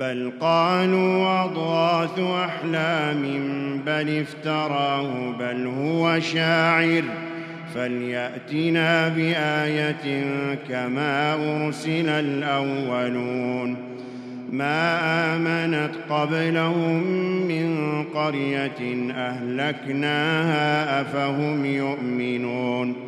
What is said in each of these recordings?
بل قالوا أضغاث أحلام بل افتراه بل هو شاعر. فليأتنا بآية كما أرسل الأولون. ما آمنت قبلهم من قرية أهلكناها أفهم يؤمنون.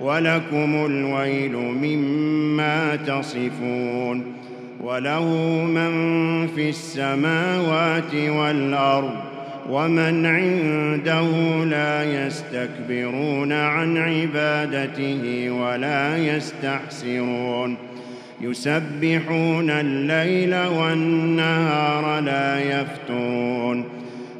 ولكم الويل مما تصفون وله من في السماوات والأرض ومن عنده لا يستكبرون عن عبادته ولا يستحسرون يسبحون الليل والنهار لا يفترون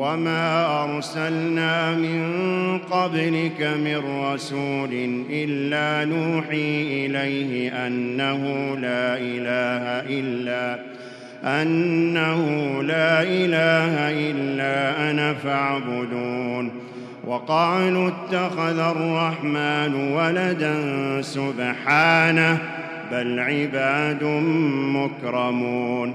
وما أرسلنا من قبلك من رسول إلا نوحي إليه أنه لا إله إلا أنه لا إله إلا أنا فاعبدون. وقالوا اتخذ الرحمن ولدا سبحانه بل عباد مكرمون.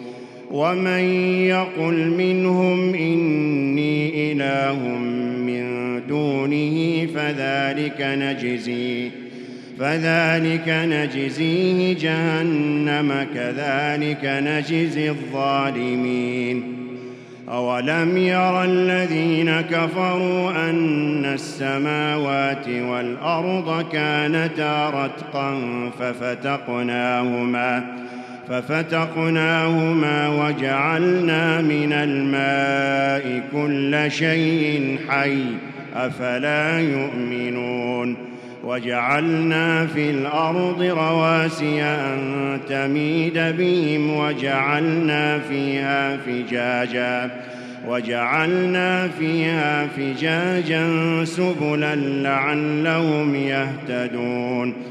ومن يقل منهم اني اله من دونه فذلك نجزيه فذلك نجزيه جهنم كذلك نجزي الظالمين. اولم ير الذين كفروا ان السماوات والارض كانتا رتقا ففتقناهما ففتقناهما وجعلنا من الماء كل شيء حي أفلا يؤمنون وجعلنا في الأرض رواسي أن تميد بهم وجعلنا فيها فجاجا وجعلنا فيها فجاجا سبلا لعلهم يهتدون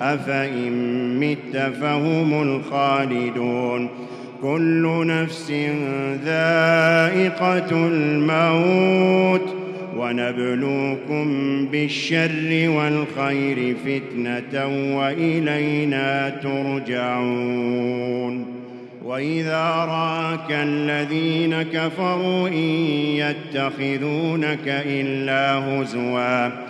أفإن مت فهم الخالدون. كل نفس ذائقة الموت ونبلوكم بالشر والخير فتنة وإلينا ترجعون. وإذا رأك الذين كفروا إن يتخذونك إلا هزوا.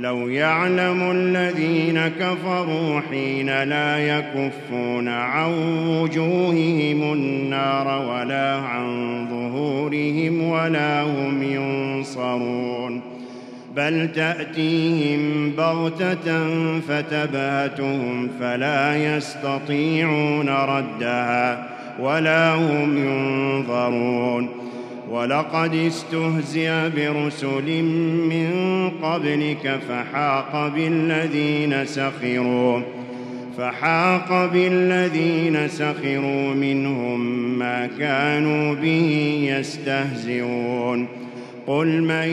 لو يعلم الذين كفروا حين لا يكفون عن وجوههم النار ولا عن ظهورهم ولا هم ينصرون. بل تأتيهم بغتة فتبهتهم فلا يستطيعون ردها ولا هم ينظرون. ولقد استهزئ برسل من قبلك فحاق بالذين سخروا فحاق بالذين سخروا منهم ما كانوا به يستهزئون. قل من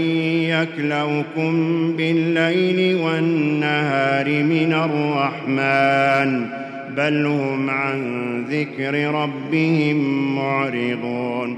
يكلوكم بالليل والنهار من الرحمن بل هم عن ذكر ربهم معرضون.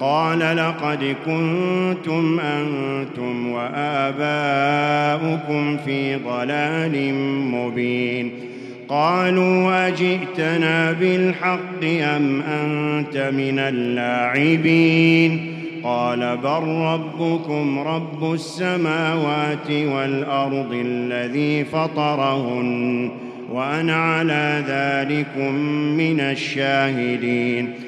قال لقد كنتم أنتم وآباؤكم في ضلال مبين. قالوا أجئتنا بالحق أم أنت من اللاعبين؟ قال بل ربكم رب السماوات والأرض الذي فطرهن وأنا على ذلكم من الشاهدين.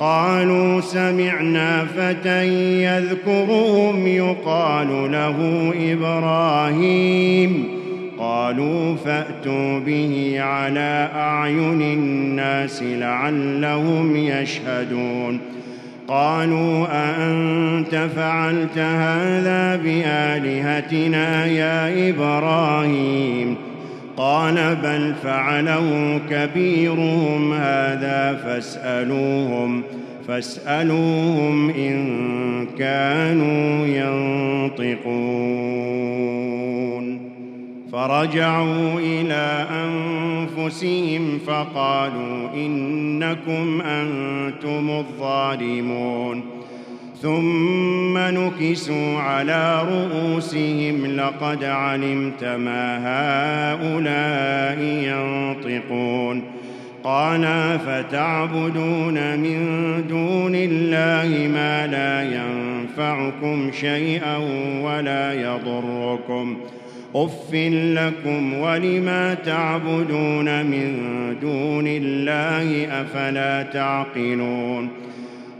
قالوا سمعنا فتى يذكرهم يقال له إبراهيم. قالوا فأتوا به على أعين الناس لعلهم يشهدون. قالوا أأنت فعلت هذا بآلهتنا يا إبراهيم؟ قال بل فعله كبيرهم هذا فاسألوهم فاسألوهم إن كانوا ينطقون. فرجعوا إلى أنفسهم فقالوا إنكم أنتم الظالمون. ثم نكسوا على رؤوسهم لقد علمت ما هؤلاء ينطقون. قال فتعبدون من دون الله ما لا ينفعكم شيئا ولا يضركم. أف لكم ولما تعبدون من دون الله أفلا تعقلون؟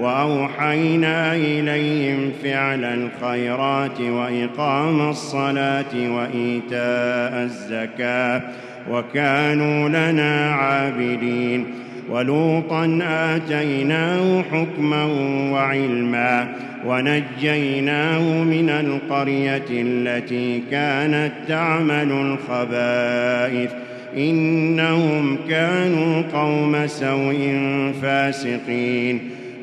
وأوحينا إليهم فعل الخيرات وإقام الصلاة وإيتاء الزكاة وكانوا لنا عابدين ولوطا آتيناه حكما وعلما ونجيناه من القرية التي كانت تعمل الخبائث إنهم كانوا قوم سوء فاسقين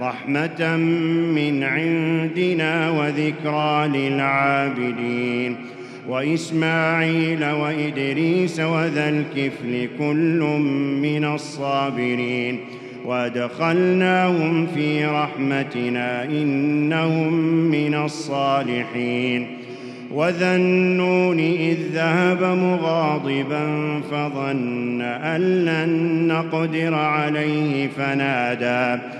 رحمة من عندنا وذكرى للعابدين. وإسماعيل وإدريس وذا الكفل كل من الصابرين. وأدخلناهم في رحمتنا إنهم من الصالحين. وذا النون إذ ذهب مغاضبا فظن أن لن نقدر عليه فنادى.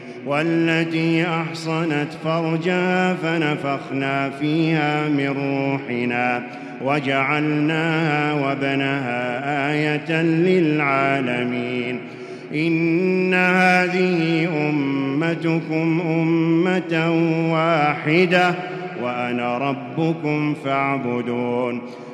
والتي أحصنت فرجها فنفخنا فيها من روحنا وجعلناها وابنها آية للعالمين. إن هذه أمتكم أمة واحدة وأنا ربكم فاعبدون.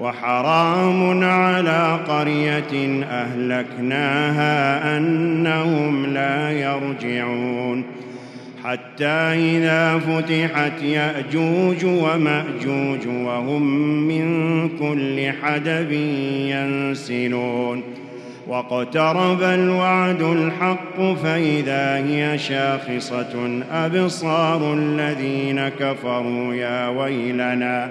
وحرام على قرية أهلكناها أنهم لا يرجعون. حتى إذا فتحت يأجوج ومأجوج وهم من كل حدب ينسلون. واقترب الوعد الحق فإذا هي شاخصة أبصار الذين كفروا يا ويلنا.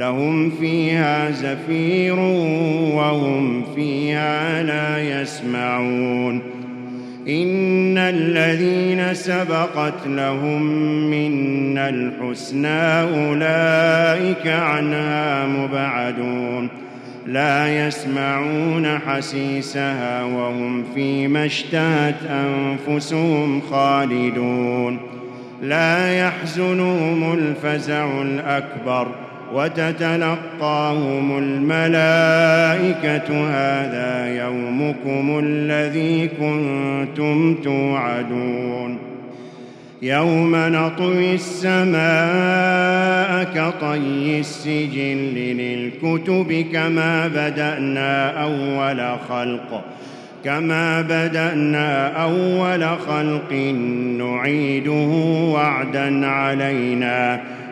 لهم فيها زفير وهم فيها لا يسمعون. إن الذين سبقت لهم منا الحسنى أولئك عنها مبعدون. لا يسمعون حسيسها وهم فيما اشتهت أنفسهم خالدون. لا يحزنهم الفزع الأكبر. وتتلقاهم الملائكة هذا يومكم الذي كنتم توعدون يوم نطوي السماء كطي السجل للكتب كما بدأنا أول خلق كما بدأنا أول خلق نعيده وعدا علينا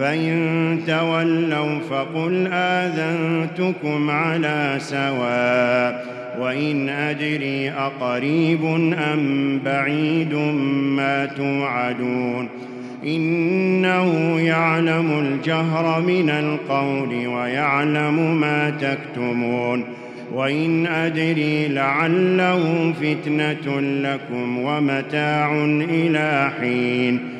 فإن تولوا فقل آذنتكم على سواء وإن أدري أقريب أم بعيد ما توعدون إنه يعلم الجهر من القول ويعلم ما تكتمون وإن أدري لعله فتنة لكم ومتاع إلى حين